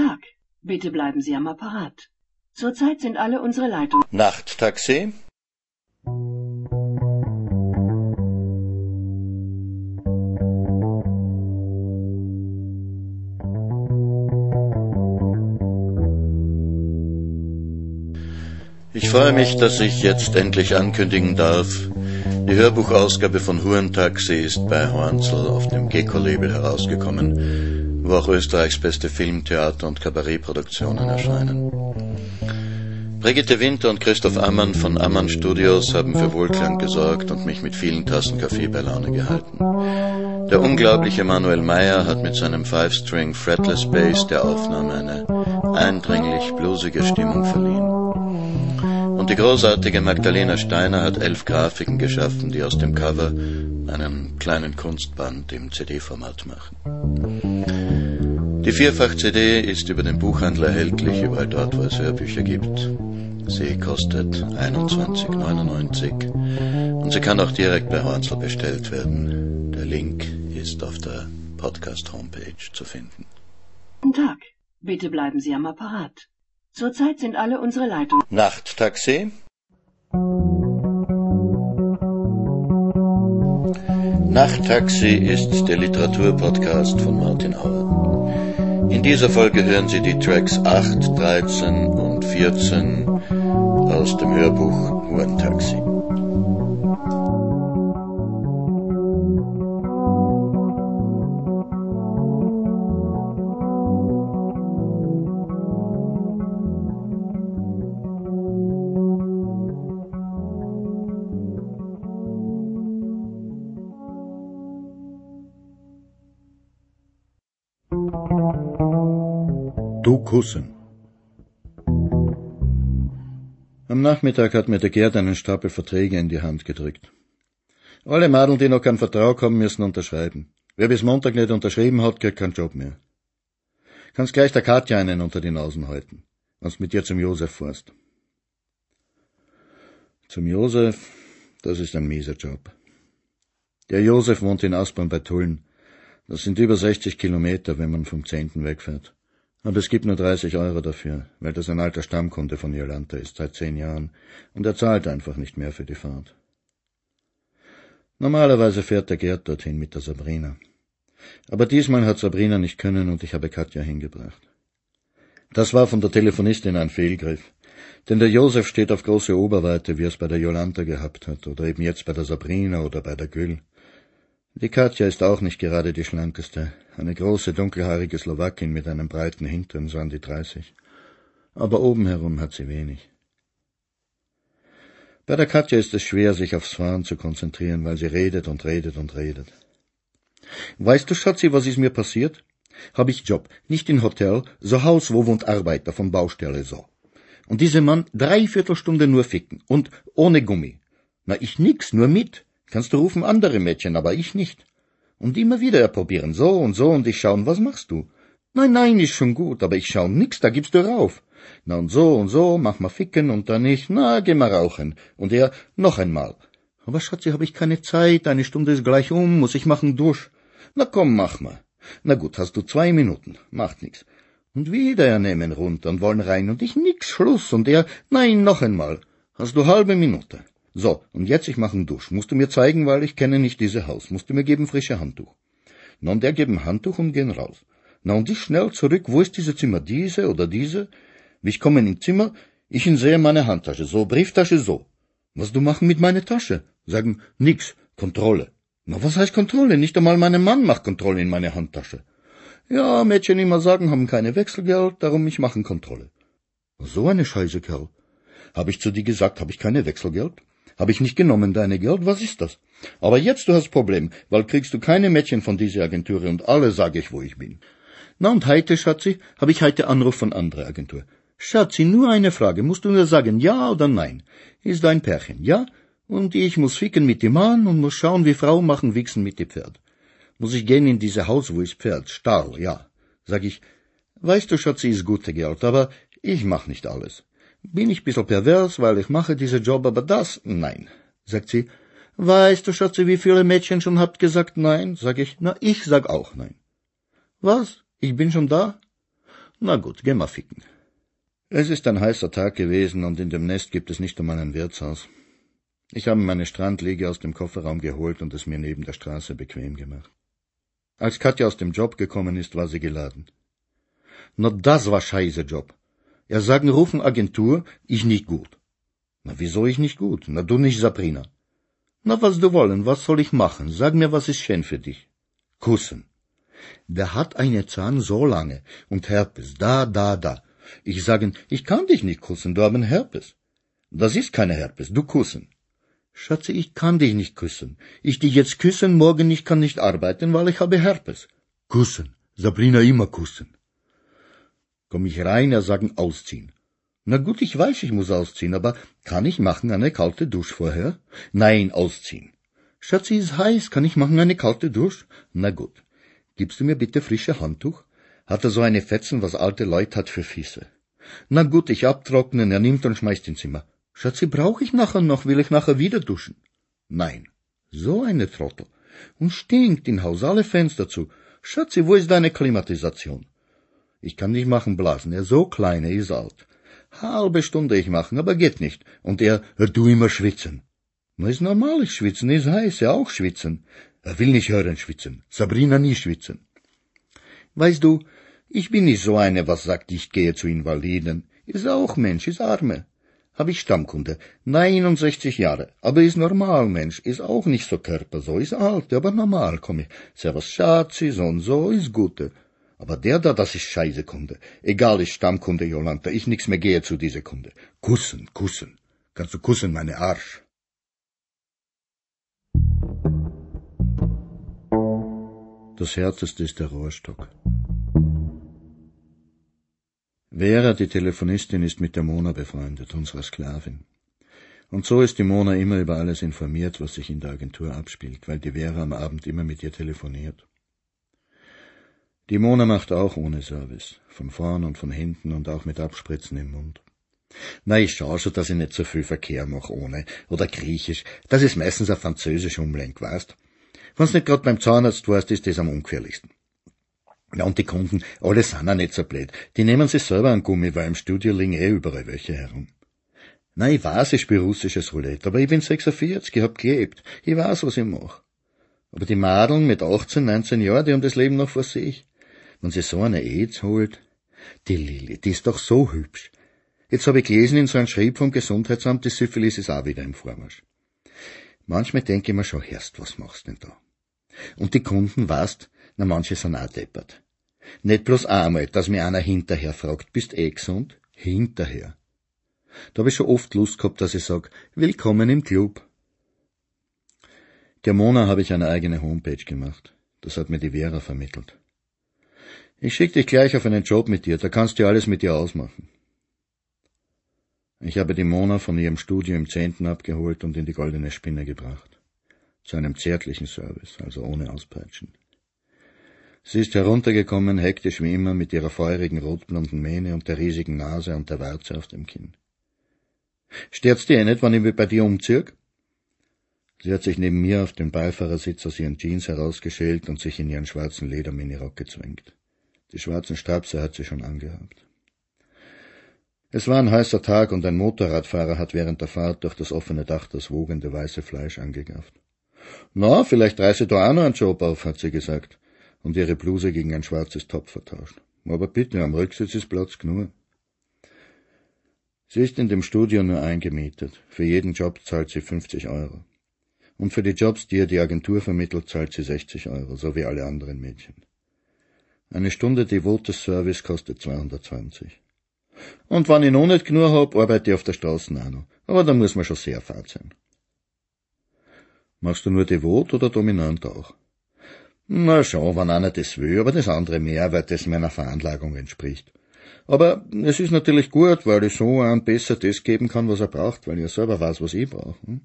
Tag. Bitte bleiben Sie am Apparat. Zurzeit sind alle unsere Leitungen. Nachttaxi? Ich freue mich, dass ich jetzt endlich ankündigen darf, die Hörbuchausgabe von Hurentaxi ist bei Hornzel auf dem Gecko-Label herausgekommen, wo auch Österreichs beste Film-, Theater- und Kabarettproduktionen erscheinen. Brigitte Winter und Christoph Ammann von Ammann Studios haben für Wohlklang gesorgt und mich mit vielen Tassen Kaffee bei Laune gehalten. Der unglaubliche Manuel Meyer hat mit seinem Five-String Fretless Bass der Aufnahme eine eindringlich bluesige Stimmung verliehen. Die großartige Magdalena Steiner hat elf Grafiken geschaffen, die aus dem Cover einen kleinen Kunstband im CD-Format machen. Die Vierfach-CD ist über den Buchhandel erhältlich, überall dort, wo es Hörbücher gibt. Sie kostet 21,99 und sie kann auch direkt bei Hornzel bestellt werden. Der Link ist auf der Podcast-Homepage zu finden. Guten Tag. Bitte bleiben Sie am Apparat. Zurzeit sind alle unsere Leitungen. Nachttaxi? Nachttaxi ist der Literaturpodcast von Martin Auer. In dieser Folge hören Sie die Tracks 8, 13 und 14 aus dem Hörbuch Hurentaxi. Du Kussen. Am Nachmittag hat mir der Gerd einen Stapel Verträge in die Hand gedrückt. Alle Madeln, die noch keinen Vertrag haben, müssen unterschreiben. Wer bis Montag nicht unterschrieben hat, kriegt keinen Job mehr. Kannst gleich der Katja einen unter die Nasen halten, wenn mit dir zum Josef fährst. Zum Josef, das ist ein mieser Job. Der Josef wohnt in Aspern bei Tulln. Das sind über 60 Kilometer, wenn man vom Zehnten wegfährt. Aber es gibt nur 30 Euro dafür, weil das ein alter Stammkunde von Jolanta ist, seit zehn Jahren, und er zahlt einfach nicht mehr für die Fahrt. Normalerweise fährt der Gerd dorthin mit der Sabrina. Aber diesmal hat Sabrina nicht können und ich habe Katja hingebracht. Das war von der Telefonistin ein Fehlgriff. Denn der Josef steht auf große Oberweite, wie er es bei der Jolanta gehabt hat, oder eben jetzt bei der Sabrina oder bei der Gül. Die Katja ist auch nicht gerade die schlankeste, eine große dunkelhaarige Slowakin mit einem breiten Hintern, so an die dreißig. Aber oben herum hat sie wenig. Bei der Katja ist es schwer, sich aufs Fahren zu konzentrieren, weil sie redet und redet und redet. Weißt du, Schatzi, was ist mir passiert? Hab ich Job, nicht in Hotel, so Haus, wo wohnt Arbeiter von Baustelle so. Und diese Mann dreiviertel Stunde nur ficken und ohne Gummi. Na, ich nix, nur mit. Kannst du rufen andere Mädchen, aber ich nicht. Und immer wieder probieren, so und so, und ich schauen, was machst du? Nein, nein, ist schon gut, aber ich schau nix, da gibst du rauf. Na und so und so, mach mal ficken und dann ich, na, geh mal rauchen. Und er, noch einmal. Aber Schatzi, hab ich keine Zeit, eine Stunde ist gleich um, muss ich machen durch. Na komm, mach mal. Na gut, hast du zwei Minuten, macht nix. Und wieder er nehmen runter und wollen rein und ich nix, Schluss. Und er, nein, noch einmal. Hast du halbe Minute. So, und jetzt ich mach einen Dusch. Musst du mir zeigen, weil ich kenne nicht diese Haus. Musst du mir geben frische Handtuch. Na, und der geben Handtuch und gehen raus. Na, und ich schnell zurück. Wo ist diese Zimmer? Diese oder diese? Ich komme in Zimmer, ich ihn sehe meine Handtasche. So, Brieftasche so. Was du machen mit meiner Tasche? Sagen, nix. Kontrolle. Na, was heißt Kontrolle? Nicht einmal mein Mann macht Kontrolle in meine Handtasche. Ja, Mädchen immer sagen, haben keine Wechselgeld, darum ich machen Kontrolle. So eine Scheiße, Kerl. Hab ich zu dir gesagt, hab ich keine Wechselgeld? Hab ich nicht genommen, deine Geld? Was ist das? Aber jetzt du hast Problem, weil kriegst du keine Mädchen von dieser Agentur und alle sag ich, wo ich bin. Na und heute, Schatzi, hab ich heute Anruf von anderer Agentur. Schatzi, nur eine Frage, musst du nur sagen, ja oder nein. Ist ein Pärchen, ja? Und ich muss ficken mit dem Mann und muss schauen, wie Frau machen wichsen mit dem Pferd. Muss ich gehen in diese Haus, wo ist Pferd? Stall, ja. Sag ich, weißt du, Schatzi, ist gute Geld, aber ich mach nicht alles. Bin ich bissl pervers, weil ich mache diese Job, aber das, nein. Sagt sie, weißt du, Schatzi, wie viele Mädchen schon habt gesagt nein? Sag ich, na, ich sag auch nein. Was? Ich bin schon da? Na gut, geh mal ficken. Es ist ein heißer Tag gewesen und in dem Nest gibt es nicht einmal ein Wirtshaus. Ich habe meine Strandliege aus dem Kofferraum geholt und es mir neben der Straße bequem gemacht. Als Katja aus dem Job gekommen ist, war sie geladen. Na, das war scheiße Job. Er sagen, rufen Agentur, ich nicht gut. Na, wieso ich nicht gut? Na, du nicht Sabrina. Na, was du wollen, was soll ich machen? Sag mir, was ist schön für dich? Kussen. Der hat eine Zahn so lange und Herpes, da, da, da. Ich sagen, ich kann dich nicht kussen, du haben Herpes. Das ist keine Herpes, du kussen. Schatze, ich kann dich nicht küssen. Ich dich jetzt küssen, morgen ich kann nicht arbeiten, weil ich habe Herpes. Kussen. Sabrina immer kussen. Komm ich rein, er sagen ausziehen. Na gut, ich weiß, ich muss ausziehen, aber kann ich machen eine kalte Dusch vorher? Nein, ausziehen. Schatzi, ist heiß, kann ich machen eine kalte Dusch? Na gut. Gibst du mir bitte frische Handtuch? Hat er so eine Fetzen, was alte Leut hat für Füße. Na gut, ich abtrocknen, er nimmt und schmeißt ins Zimmer. Schatzi, brauch ich nachher noch, will ich nachher wieder duschen? Nein. So eine Trottel. Und stinkt in Haus alle Fenster zu. Schatzi, wo ist deine Klimatisation? Ich kann nicht machen blasen, er so klein, er ist alt. Halbe Stunde ich machen, aber geht nicht. Und er, du immer schwitzen. Na, ist normal, ich schwitzen, ist heiß, er auch schwitzen. Er will nicht hören schwitzen. Sabrina nie schwitzen. Weißt du, ich bin nicht so eine, was sagt, ich gehe zu Invaliden. Ist auch Mensch, ist Arme. Hab ich Stammkunde. 69 Jahre. Aber ist normal, Mensch. Ist auch nicht so Körper, so ist alt, aber normal, komm ich. Servus Schatzi, so und so, ist Gute. Aber der da, das ist scheiße Kunde. Egal, ist Stammkunde, Jolanta. Ich nix mehr gehe zu dieser Kunde. Kussen, kussen. Kannst du kussen, meine Arsch. Das härteste ist der Rohrstock. Vera, die Telefonistin, ist mit der Mona befreundet, unserer Sklavin. Und so ist die Mona immer über alles informiert, was sich in der Agentur abspielt, weil die Vera am Abend immer mit ihr telefoniert. Die Mona macht auch ohne Service, von vorn und von hinten und auch mit Abspritzen im Mund. Na, ich schau schon, dass ich nicht so viel Verkehr mache ohne. Oder Griechisch. Das ist meistens ein französisch Umlenk, weißt? Wenn's nicht grad beim Zahnarzt warst, ist das am ungefährlichsten. Ja, und die Kunden, alle sind auch nicht so blöd. Die nehmen sich selber an Gummi, weil im Studio liegen eh überall welche herum. Na, ich weiß, ich spiele russisches Roulette, aber ich bin 46, ich hab gelebt. Ich weiß, was ich mach. Aber die Madeln mit 18, 19 Jahren, die haben das Leben noch vor sich. Wenn sie so eine AIDS holt, die Lilly, die ist doch so hübsch. Jetzt habe ich gelesen in so einem Schrieb vom Gesundheitsamt, die Syphilis ist auch wieder im Vormarsch. Manchmal denke ich mir schon, Herst, was machst denn da? Und die Kunden, weißt, na manche sind auch deppert. Nicht bloß einmal, dass mir einer hinterher fragt, bist eh gesund? Hinterher. Da habe ich schon oft Lust gehabt, dass ich sag, willkommen im Club. Der Mona habe ich eine eigene Homepage gemacht. Das hat mir die Vera vermittelt. Ich schick dich gleich auf einen Job mit dir, da kannst du alles mit dir ausmachen. Ich habe die Mona von ihrem Studio im Zehnten abgeholt und in die goldene Spinne gebracht. Zu einem zärtlichen Service, also ohne Auspeitschen. Sie ist heruntergekommen, hektisch wie immer, mit ihrer feurigen rotblonden Mähne und der riesigen Nase und der Warze auf dem Kinn. Stört's dir eh nicht, wann ich bei dir umzirk? Sie hat sich neben mir auf den Beifahrersitz aus ihren Jeans herausgeschält und sich in ihren schwarzen Lederminirock gezwängt. Die schwarzen Strapse hat sie schon angehabt. Es war ein heißer Tag und ein Motorradfahrer hat während der Fahrt durch das offene Dach das wogende weiße Fleisch angegafft. Na, vielleicht reiße da auch noch einen Job auf, hat sie gesagt und ihre Bluse gegen ein schwarzes Top vertauscht. Aber bitte, am Rücksitz ist Platz genug. Sie ist in dem Studio nur eingemietet. Für jeden Job zahlt sie 50 Euro. Und für die Jobs, die ihr die Agentur vermittelt, zahlt sie 60 Euro, so wie alle anderen Mädchen. Eine Stunde devotes Service kostet 220. Und wenn ich noch nicht genug hab, arbeite ich auf der Straße auch noch. Aber da muss man schon sehr fad sein. Machst du nur devot oder dominant auch? Na schon, wenn einer das will, aber das andere mehr, weil das meiner Veranlagung entspricht. Aber es ist natürlich gut, weil ich so einem besser das geben kann, was er braucht, weil ich selber weiß, was ich brauche. Hm?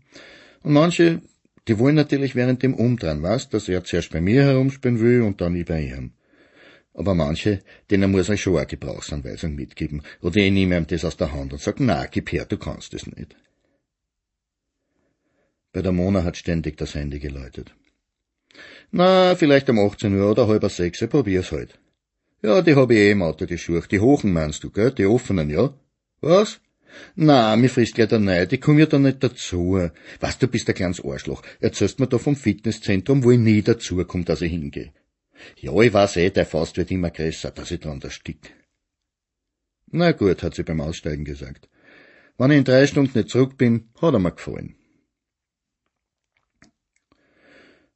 Und manche, die wollen natürlich während dem Umdrehen, weißt, dass er zuerst bei mir herumspielen will und dann ich bei ihm. Aber manche, denen muss ich schon eine Gebrauchsanweisung mitgeben. Oder ich nehme ihm das aus der Hand und sage, na, gib her, du kannst es nicht. Bei der Mona hat ständig das Handy geläutet. Na, vielleicht um 18 Uhr oder halb sechs, probier's halt. Ja, die hab ich eh im Auto, die Schuhe. Die hochen meinst du, gell? Die offenen, ja? Was? Na, mir frisst gleich der Neid, ich komm ja da nicht dazu. Was, du bist ein kleines Arschloch. Erzählst mir da vom Fitnesszentrum, wo ich nie dazu komm, dass ich hingehe. Ja, ich weiß eh, der Faust wird immer größer, dass ich dran erstick. Na gut, hat sie beim Aussteigen gesagt. Wenn ich in drei Stunden nicht zurück bin, hat er mir gefallen.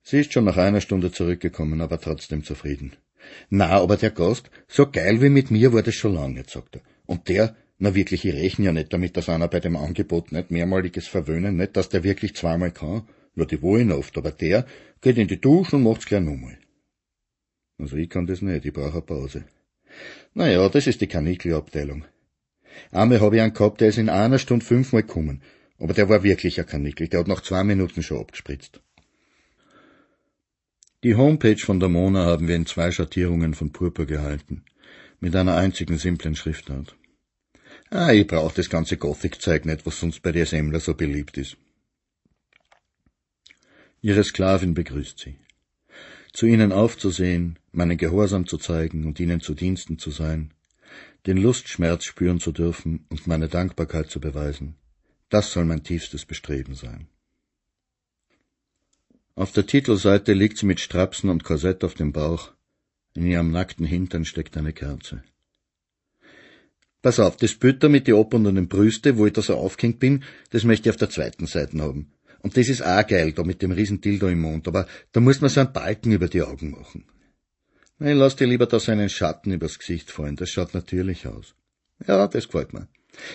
Sie ist schon nach einer Stunde zurückgekommen, aber trotzdem zufrieden. Na, aber der Gast, so geil wie mit mir war das schon lange sagt er. Und der, na wirklich, ich rechne ja nicht damit, dass einer bei dem Angebot nicht mehrmaliges Verwöhnen, nicht, dass der wirklich zweimal kann. Ja, die wollen oft, aber der geht in die Dusche und macht's gleich nochmal. Also ich kann das nicht, ich brauche eine Pause. Na ja, das ist die Kanickelabteilung. Einmal habe ich einen gehabt, der ist in einer Stunde fünfmal gekommen. Aber der war wirklich ein Kanickel, der hat nach zwei Minuten schon abgespritzt. Die Homepage von der Mona haben wir in zwei Schattierungen von Purpur gehalten, mit einer einzigen simplen Schriftart. Ah, ich brauch das ganze Gothic-Zeug nicht, was sonst bei der Semmler so beliebt ist. Ihre Sklavin begrüßt sie. Zu ihnen aufzusehen, meinen Gehorsam zu zeigen und ihnen zu Diensten zu sein, den Lustschmerz spüren zu dürfen und meine Dankbarkeit zu beweisen, das soll mein tiefstes Bestreben sein. Auf der Titelseite liegt sie mit Strapsen und Korsett auf dem Bauch. In ihrem nackten Hintern steckt eine Kerze. Pass auf, das da mit die opernden Brüste, wo ich da so aufgehängt bin, das möchte ich auf der zweiten Seite haben. Und das ist auch geil, da mit dem riesen Dildo im Mund, aber da muss man so einen Balken über die Augen machen. Nein, lass dir lieber da so einen Schatten übers Gesicht fallen, das schaut natürlich aus. Ja, das gefällt mir.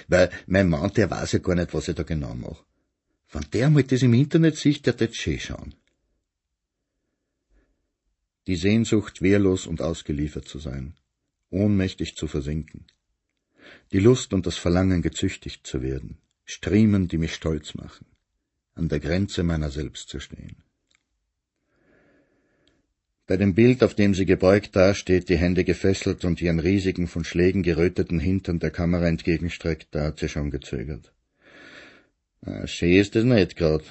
Weil mein Mann, der weiß ja gar nicht, was ich da genau mache. Wenn der mal das im Internet sieht, der wird schön schauen die Sehnsucht, wehrlos und ausgeliefert zu sein, ohnmächtig zu versinken, die Lust und das Verlangen, gezüchtigt zu werden, Striemen, die mich stolz machen, an der Grenze meiner selbst zu stehen. Bei dem Bild, auf dem sie gebeugt dasteht, die Hände gefesselt und ihren riesigen, von Schlägen geröteten Hintern der Kamera entgegenstreckt, da hat sie schon gezögert. Ah, schön ist es nicht grad.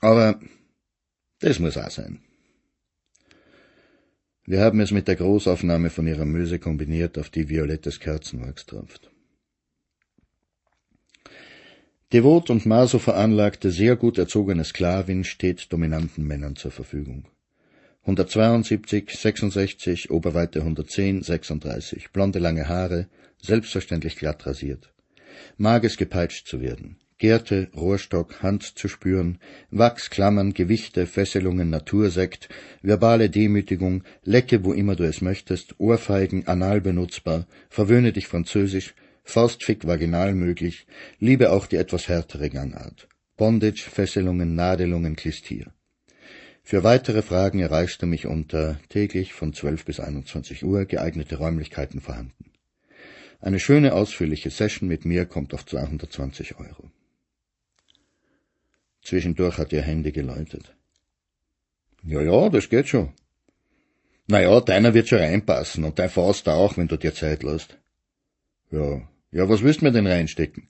Aber das muss auch sein. Wir haben es mit der Großaufnahme von ihrer Möse kombiniert, auf die violettes Kerzenwachs tropft. Devot und maso veranlagte, sehr gut erzogene Sklavin steht dominanten Männern zur Verfügung. 172, 66, Oberweite 110, 36, blonde lange Haare, selbstverständlich glatt rasiert. Mag es gepeitscht zu werden. Gerte, Rohrstock, Hand zu spüren, Wachsklammern, Gewichte, Fesselungen, Natursekt, verbale Demütigung, lecke, wo immer du es möchtest, Ohrfeigen, anal benutzbar, verwöhne dich französisch, Faustfick vaginal möglich, liebe auch die etwas härtere Gangart. Bondage, Fesselungen, Nadelungen, Klistier. Für weitere Fragen erreichst du mich unter täglich von 12 bis 21 Uhr geeignete Räumlichkeiten vorhanden. Eine schöne ausführliche Session mit mir kommt auf 220 Euro. Zwischendurch hat ihr Handy geläutet. Ja, ja, das geht schon. Na ja, deiner wird schon reinpassen und dein Faust auch, wenn du dir Zeit lässt. Ja, ja, was willst du mir denn reinstecken?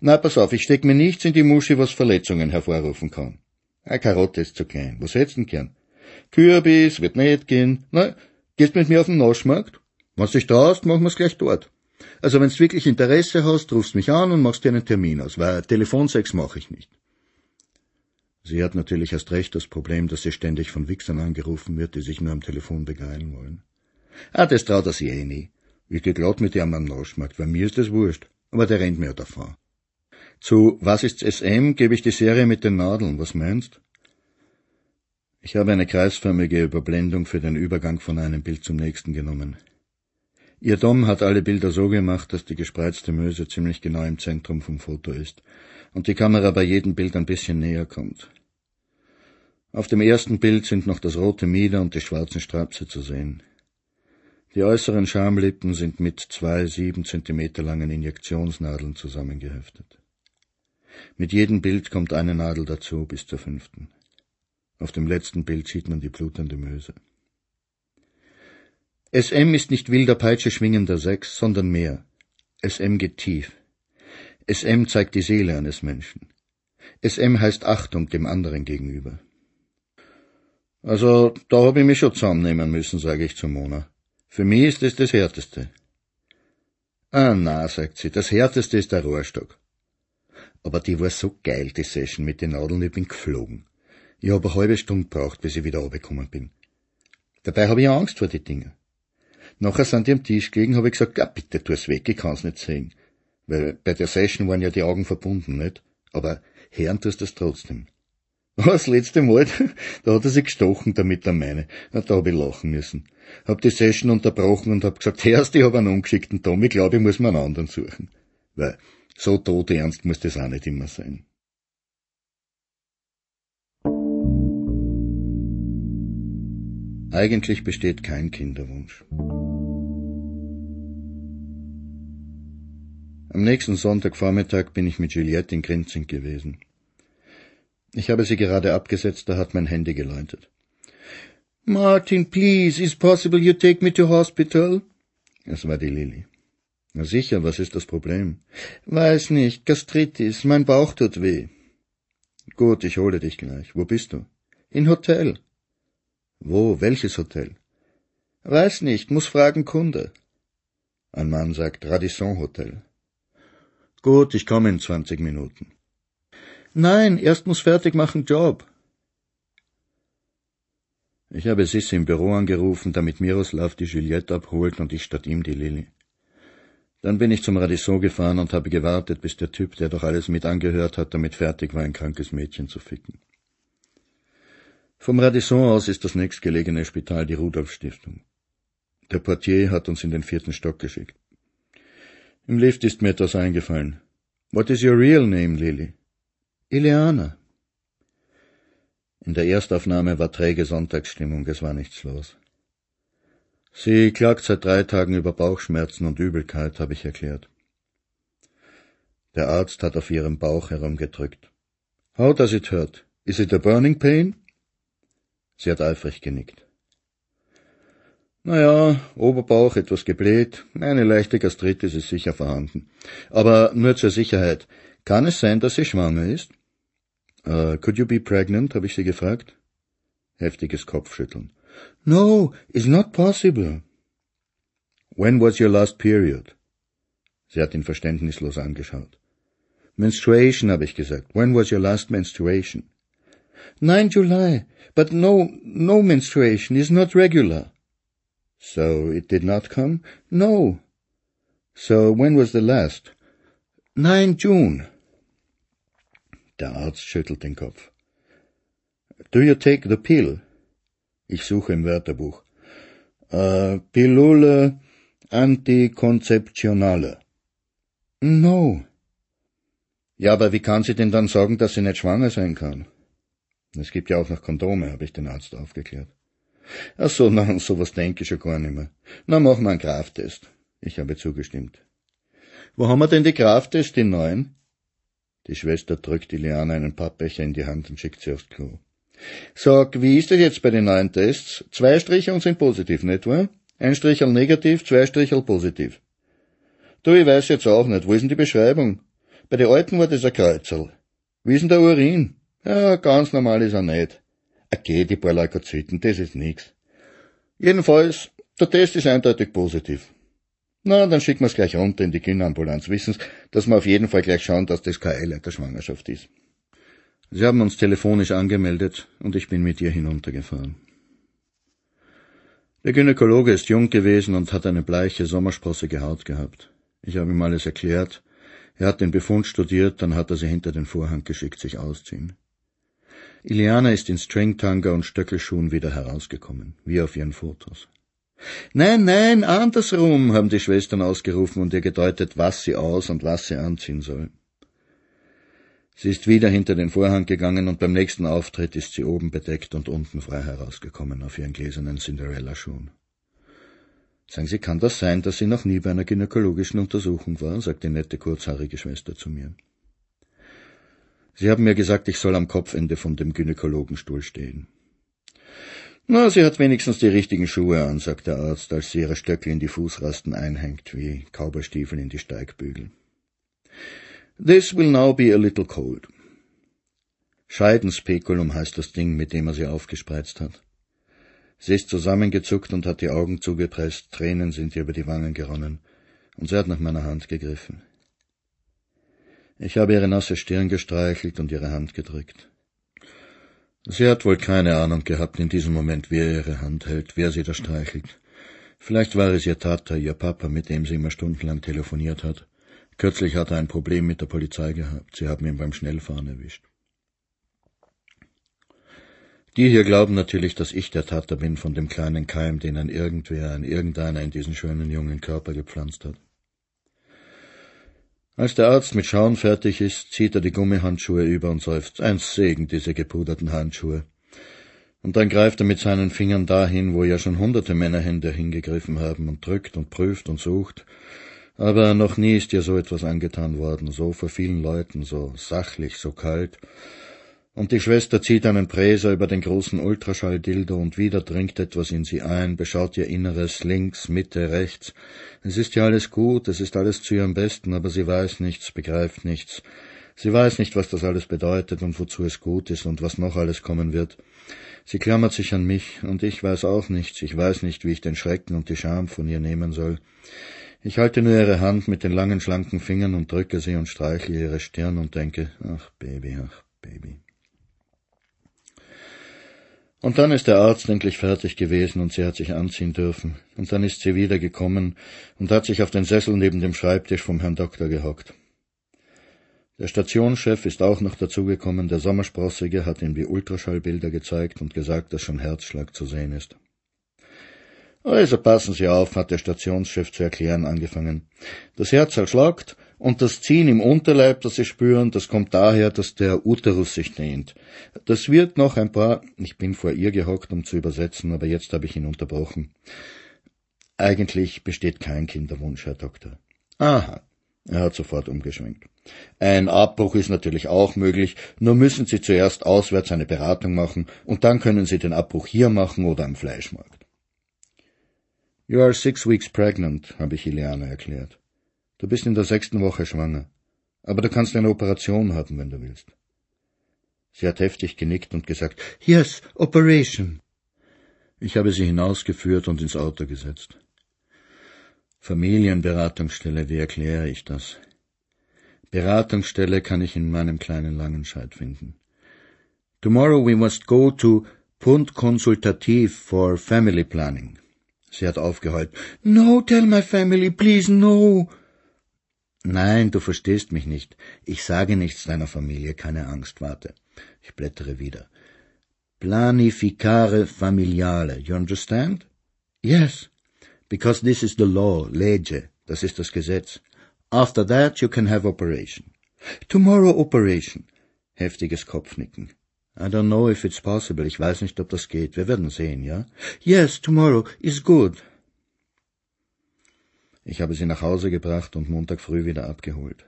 Na, pass auf, ich steck mir nichts in die Muschi, was Verletzungen hervorrufen kann. Eine Karotte ist zu klein. Was hättest du denn gern? Kürbis, wird nicht gehen. Na, gehst mit mir auf den Naschmarkt? Wenn's dich traust, machen wir's gleich dort. Also wenn's wirklich Interesse hast, rufst mich an und machst dir einen Termin aus, weil Telefonsex mache ich nicht. Sie hat natürlich erst recht das Problem, dass sie ständig von Wichsern angerufen wird, die sich nur am Telefon begeilen wollen. Ah, das traut er sich eh nie. Ich geh glatt mit ihm am Naschmarkt, weil mir ist das wurscht, aber der rennt mir davon. Zu Was ist's SM gebe ich die Serie mit den Nadeln, was meinst? Ich habe eine kreisförmige Überblendung für den Übergang von einem Bild zum nächsten genommen. Ihr Dom hat alle Bilder so gemacht, dass die gespreizte Möse ziemlich genau im Zentrum vom Foto ist und die Kamera bei jedem Bild ein bisschen näher kommt. Auf dem ersten Bild sind noch das rote Mieder und die schwarzen Strapse zu sehen. Die äußeren Schamlippen sind mit zwei sieben Zentimeter langen Injektionsnadeln zusammengeheftet. Mit jedem Bild kommt eine Nadel dazu bis zur fünften. Auf dem letzten Bild sieht man die blutende Möse. SM ist nicht wilder Peitsche schwingender Sex, sondern mehr. SM geht tief. SM zeigt die Seele eines Menschen. SM heißt Achtung dem anderen gegenüber. Also, da hab ich mich schon zusammennehmen müssen, sage ich zu Mona. Für mich ist es das Härteste. Ah, na, sagt sie, das Härteste ist der Rohrstock. Aber die war so geil, die Session mit den Nadeln, ich bin geflogen. Ich habe eine halbe Stunde gebraucht, bis ich wieder runtergekommen bin. Dabei habe ich Angst vor die Dinger. Nachher sind die am Tisch gelegen, habe ich gesagt, ja, bitte tu es weg, ich kann's nicht sehen. Weil bei der Session waren ja die Augen verbunden, nicht? Aber hören tust das trotzdem. Das letzte Mal, da hat er sich gestochen damit an meine. Na, da hab ich lachen müssen. Hab die Session unterbrochen und hab gesagt, hörst, ich hab einen ungeschickten Tom, ich glaube, ich muss mir einen anderen suchen. Weil so tot ernst muss das auch nicht immer sein. Eigentlich besteht kein Kinderwunsch. Am nächsten Sonntagvormittag bin ich mit Juliette in Grinzing gewesen. Ich habe sie gerade abgesetzt, da hat mein Handy geläutet. Martin, please, is possible you take me to hospital? Es war die Lilly. Na sicher, was ist das Problem? Weiß nicht, Gastritis, mein Bauch tut weh. Gut, ich hole dich gleich. Wo bist du? In Hotel. Wo? Welches Hotel? Weiß nicht, muss fragen Kunde. Ein Mann sagt Radisson Hotel. Gut, ich komme in zwanzig Minuten. Nein, erst muss fertig machen Job. Ich habe Sissi im Büro angerufen, damit Miroslav die Juliette abholt und ich statt ihm die Lilly. Dann bin ich zum Radisson gefahren und habe gewartet, bis der Typ, der doch alles mit angehört hat, damit fertig war, ein krankes Mädchen zu ficken. Vom Radisson aus ist das nächstgelegene Spital die Rudolf-Stiftung. Der Portier hat uns in den vierten Stock geschickt. Im Lift ist mir etwas eingefallen. What is your real name, Lily? Ileana. In der Erstaufnahme war träge Sonntagsstimmung, es war nichts los. Sie klagt seit drei Tagen über Bauchschmerzen und Übelkeit, habe ich erklärt. Der Arzt hat auf ihrem Bauch herumgedrückt. How does it hurt? Is it a burning pain? Sie hat eifrig genickt. Naja, Oberbauch etwas gebläht, eine leichte Gastritis ist sicher vorhanden. Aber nur zur Sicherheit. Kann es sein, dass sie schwanger ist? Uh, could you be pregnant? habe ich sie gefragt. Heftiges Kopfschütteln. No, it's not possible. When was your last period? Sie hat ihn verständnislos angeschaut. Menstruation, habe ich gesagt. When was your last menstruation? 9 July, but no, no menstruation is not regular. So it did not come? No. So when was the last? 9 June. Der Arzt schüttelt den Kopf. Do you take the pill? Ich suche im Wörterbuch. Uh, Pillule antikonzeptionale. No. Ja, aber wie kann sie denn dann sagen, dass sie nicht schwanger sein kann? Es gibt ja auch noch Kondome, habe ich den Arzt aufgeklärt. Ach so, na, sowas denke ich schon gar nicht mehr. Na, machen wir einen Krafttest. Ich habe zugestimmt. Wo haben wir denn die Krafttest, die neuen? Die Schwester drückt Iliana einen Pappbecher in die Hand und schickt sie aufs Klo. Sag, wie ist das jetzt bei den neuen Tests? Zwei Striche sind positiv, nicht wahr? Ein Strichel negativ, zwei Strichel positiv. Du, ich weiß jetzt auch nicht, wo ist denn die Beschreibung? Bei den alten war das ein Kreuzel. Wie ist denn der Urin? Ja, ganz normal ist er nicht. Okay, die paar Leukozyten, das ist nix. Jedenfalls, der Test ist eindeutig positiv. Na, dann schicken wir's gleich runter in die Kinderambulanz. Wissen's, dass wir auf jeden Fall gleich schauen, dass das keine Eileiterschwangerschaft ist. Sie haben uns telefonisch angemeldet und ich bin mit ihr hinuntergefahren. Der Gynäkologe ist jung gewesen und hat eine bleiche, sommersprossige Haut gehabt. Ich habe ihm alles erklärt. Er hat den Befund studiert, dann hat er sie hinter den Vorhang geschickt, sich ausziehen. Iliana ist in Stringtanga und Stöckelschuhen wieder herausgekommen, wie auf ihren Fotos. Nein, nein, andersrum, haben die Schwestern ausgerufen und ihr gedeutet, was sie aus und was sie anziehen soll. Sie ist wieder hinter den Vorhang gegangen und beim nächsten Auftritt ist sie oben bedeckt und unten frei herausgekommen auf ihren gläsernen Cinderella-Schuhen. Sagen Sie, kann das sein, dass sie noch nie bei einer gynäkologischen Untersuchung war? sagt die nette, kurzhaarige Schwester zu mir. Sie haben mir gesagt, ich soll am Kopfende von dem Gynäkologenstuhl stehen. Na, sie hat wenigstens die richtigen Schuhe an, sagt der Arzt, als sie ihre Stöcke in die Fußrasten einhängt, wie Kauberstiefel in die Steigbügel. This will now be a little cold. Scheidenspekulum heißt das Ding, mit dem er sie aufgespreizt hat. Sie ist zusammengezuckt und hat die Augen zugepresst, Tränen sind ihr über die Wangen geronnen, und sie hat nach meiner Hand gegriffen. Ich habe ihre nasse Stirn gestreichelt und ihre Hand gedrückt. Sie hat wohl keine Ahnung gehabt in diesem Moment, wer ihre Hand hält, wer sie da streichelt. Vielleicht war es ihr Tata, ihr Papa, mit dem sie immer stundenlang telefoniert hat. Kürzlich hat er ein Problem mit der Polizei gehabt. Sie haben ihn beim Schnellfahren erwischt. Die hier glauben natürlich, dass ich der Tata bin von dem kleinen Keim, den ein irgendwer, ein irgendeiner in diesen schönen jungen Körper gepflanzt hat. Als der Arzt mit Schauen fertig ist, zieht er die Gummihandschuhe über und seufzt. Ein Segen, diese gepuderten Handschuhe. Und dann greift er mit seinen Fingern dahin, wo ja schon hunderte Männerhände hingegriffen haben und drückt und prüft und sucht. Aber noch nie ist ihr so etwas angetan worden, so vor vielen Leuten, so sachlich, so kalt, und die Schwester zieht einen Präser über den großen Ultraschalldildo und wieder dringt etwas in sie ein, beschaut ihr Inneres links, Mitte, rechts. Es ist ja alles gut, es ist alles zu ihrem Besten, aber sie weiß nichts, begreift nichts. Sie weiß nicht, was das alles bedeutet und wozu es gut ist und was noch alles kommen wird. Sie klammert sich an mich, und ich weiß auch nichts, ich weiß nicht, wie ich den Schrecken und die Scham von ihr nehmen soll. Ich halte nur ihre Hand mit den langen, schlanken Fingern und drücke sie und streichle ihre Stirn und denke, ach Baby, ach Baby. Und dann ist der Arzt endlich fertig gewesen und sie hat sich anziehen dürfen. Und dann ist sie wieder gekommen und hat sich auf den Sessel neben dem Schreibtisch vom Herrn Doktor gehockt. Der Stationschef ist auch noch dazugekommen, der Sommersprossige hat ihm die Ultraschallbilder gezeigt und gesagt, dass schon Herzschlag zu sehen ist. Also passen Sie auf, hat der Stationschef zu erklären angefangen. Das Herz schlagt und das Ziehen im Unterleib, das Sie spüren, das kommt daher, dass der Uterus sich dehnt. Das wird noch ein paar. Ich bin vor ihr gehockt, um zu übersetzen, aber jetzt habe ich ihn unterbrochen. Eigentlich besteht kein Kinderwunsch, Herr Doktor. Aha. Er hat sofort umgeschwenkt. Ein Abbruch ist natürlich auch möglich, nur müssen Sie zuerst auswärts eine Beratung machen und dann können Sie den Abbruch hier machen oder am Fleischmarkt. You are six weeks pregnant, habe ich Ileana erklärt. Du bist in der sechsten Woche schwanger. Aber du kannst eine Operation haben, wenn du willst. Sie hat heftig genickt und gesagt, Yes, Operation. Ich habe sie hinausgeführt und ins Auto gesetzt. Familienberatungsstelle, wie erkläre ich das? Beratungsstelle kann ich in meinem kleinen Langenscheid finden. Tomorrow we must go to Punt Konsultativ for Family Planning. Sie hat aufgeheult. No, tell my family, please, no. Nein, du verstehst mich nicht. Ich sage nichts deiner Familie, keine Angst, warte. Ich blättere wieder. Planificare familiale, you understand? Yes, because this is the law, lege, das ist das Gesetz. After that you can have operation. Tomorrow operation. Heftiges Kopfnicken. I don't know if it's possible, ich weiß nicht, ob das geht. Wir werden sehen, ja? Yes, tomorrow is good. Ich habe sie nach Hause gebracht und Montag früh wieder abgeholt.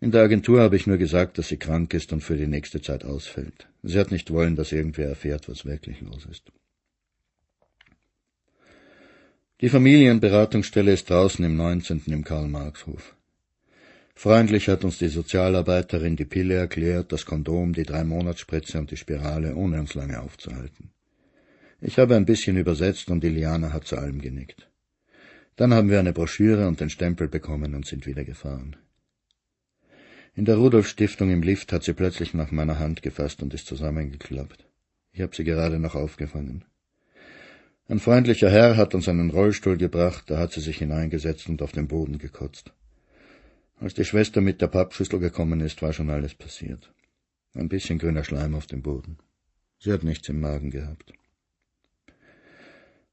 In der Agentur habe ich nur gesagt, dass sie krank ist und für die nächste Zeit ausfällt. Sie hat nicht wollen, dass irgendwer erfährt, was wirklich los ist. Die Familienberatungsstelle ist draußen im 19. im Karl-Marx-Hof. Freundlich hat uns die Sozialarbeiterin die Pille erklärt, das Kondom, die drei Monatsspritze und die Spirale, ohne uns lange aufzuhalten. Ich habe ein bisschen übersetzt und Iliana hat zu allem genickt. Dann haben wir eine Broschüre und den Stempel bekommen und sind wieder gefahren. In der Rudolf-Stiftung im Lift hat sie plötzlich nach meiner Hand gefasst und ist zusammengeklappt. Ich habe sie gerade noch aufgefangen. Ein freundlicher Herr hat uns einen Rollstuhl gebracht, da hat sie sich hineingesetzt und auf den Boden gekotzt. Als die Schwester mit der Pappschüssel gekommen ist, war schon alles passiert. Ein bisschen grüner Schleim auf dem Boden. Sie hat nichts im Magen gehabt.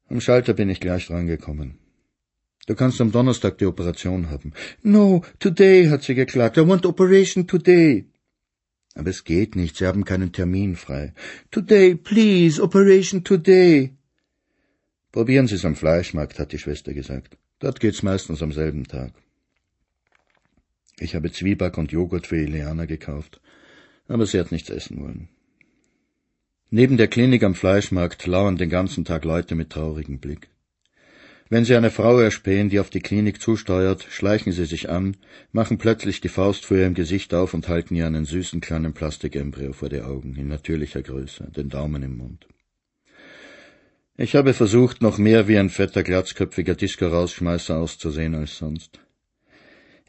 Am Schalter bin ich gleich drangekommen. Du kannst am Donnerstag die Operation haben. No, today, hat sie geklagt. I want operation today. Aber es geht nicht, Sie haben keinen Termin frei. Today, please, operation today. Probieren Sie es am Fleischmarkt, hat die Schwester gesagt. Dort geht's meistens am selben Tag. Ich habe Zwieback und Joghurt für Ileana gekauft, aber sie hat nichts essen wollen. Neben der Klinik am Fleischmarkt lauern den ganzen Tag Leute mit traurigem Blick. Wenn Sie eine Frau erspähen, die auf die Klinik zusteuert, schleichen Sie sich an, machen plötzlich die Faust vor ihrem Gesicht auf und halten ihr einen süßen kleinen Plastikembryo vor die Augen, in natürlicher Größe, den Daumen im Mund. Ich habe versucht, noch mehr wie ein fetter, glatzköpfiger Disco-Rausschmeißer auszusehen als sonst.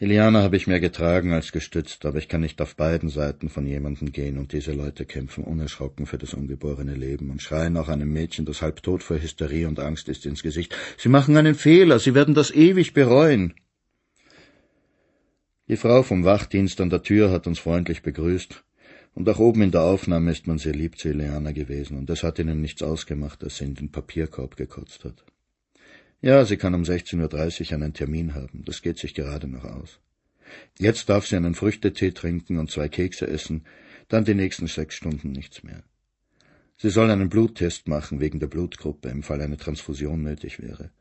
Iliana habe ich mehr getragen als gestützt, aber ich kann nicht auf beiden Seiten von jemandem gehen und diese Leute kämpfen unerschrocken für das ungeborene Leben und schreien auch einem Mädchen, das halb tot vor Hysterie und Angst ist, ins Gesicht. Sie machen einen Fehler, sie werden das ewig bereuen. Die Frau vom Wachdienst an der Tür hat uns freundlich begrüßt, und auch oben in der Aufnahme ist man sehr lieb zu Ileana gewesen, und es hat ihnen nichts ausgemacht, dass sie in den Papierkorb gekotzt hat. Ja, sie kann um 16.30 Uhr einen Termin haben, das geht sich gerade noch aus. Jetzt darf sie einen Früchtetee trinken und zwei Kekse essen, dann die nächsten sechs Stunden nichts mehr. Sie soll einen Bluttest machen wegen der Blutgruppe, im Fall eine Transfusion nötig wäre,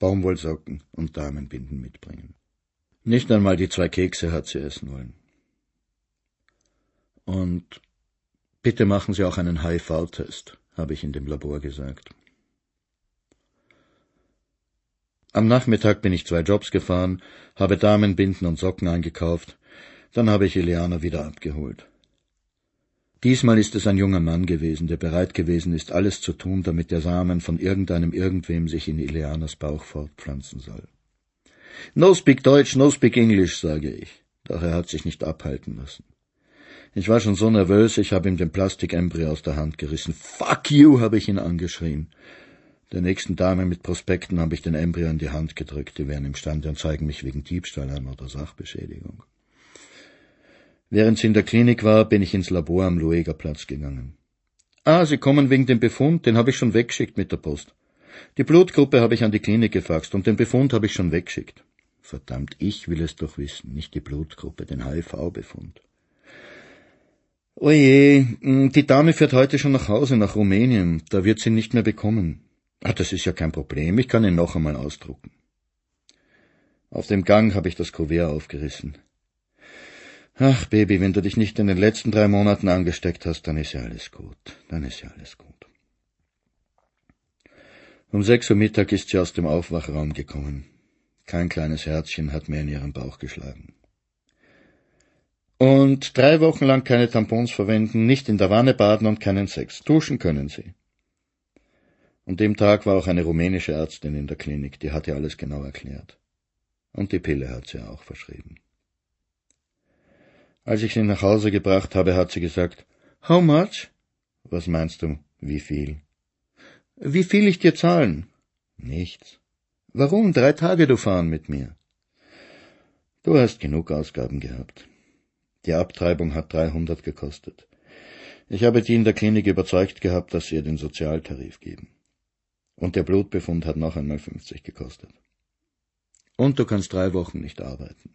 Baumwollsocken und Damenbinden mitbringen. Nicht einmal die zwei Kekse hat sie essen wollen. Und bitte machen Sie auch einen HIV-Test, habe ich in dem Labor gesagt. Am Nachmittag bin ich zwei Jobs gefahren, habe Damenbinden und Socken eingekauft, dann habe ich Ileana wieder abgeholt. Diesmal ist es ein junger Mann gewesen, der bereit gewesen ist, alles zu tun, damit der Samen von irgendeinem irgendwem sich in Ileanas Bauch fortpflanzen soll. No speak Deutsch, no speak English, sage ich. Doch er hat sich nicht abhalten lassen. Ich war schon so nervös, ich habe ihm den Plastikembryo aus der Hand gerissen. Fuck you, habe ich ihn angeschrien. Der nächsten Dame mit Prospekten habe ich den Embryo in die Hand gedrückt, die wären imstande und zeigen mich wegen Diebstahl an oder Sachbeschädigung. Während sie in der Klinik war, bin ich ins Labor am Luegerplatz gegangen. Ah, Sie kommen wegen dem Befund, den habe ich schon weggeschickt mit der Post. Die Blutgruppe habe ich an die Klinik gefaxt und den Befund habe ich schon weggeschickt. Verdammt, ich will es doch wissen, nicht die Blutgruppe, den HIV-Befund. Oje, die Dame fährt heute schon nach Hause, nach Rumänien. Da wird sie nicht mehr bekommen. Ah, das ist ja kein Problem. Ich kann ihn noch einmal ausdrucken. Auf dem Gang habe ich das Kuvert aufgerissen. Ach, Baby, wenn du dich nicht in den letzten drei Monaten angesteckt hast, dann ist ja alles gut. Dann ist ja alles gut. Um sechs Uhr Mittag ist sie aus dem Aufwachraum gekommen. Kein kleines Herzchen hat mehr in ihren Bauch geschlagen. Und drei Wochen lang keine Tampons verwenden, nicht in der Wanne baden und keinen Sex. Duschen können sie. Und dem Tag war auch eine rumänische Ärztin in der Klinik, die hat ihr alles genau erklärt. Und die Pille hat sie auch verschrieben. Als ich sie nach Hause gebracht habe, hat sie gesagt, How much? Was meinst du, wie viel? Wie viel ich dir zahlen? Nichts. Warum? Drei Tage du fahren mit mir. Du hast genug Ausgaben gehabt. Die Abtreibung hat 300 gekostet. Ich habe die in der Klinik überzeugt gehabt, dass sie ihr den Sozialtarif geben. Und der Blutbefund hat noch einmal 50 gekostet. Und du kannst drei Wochen nicht arbeiten.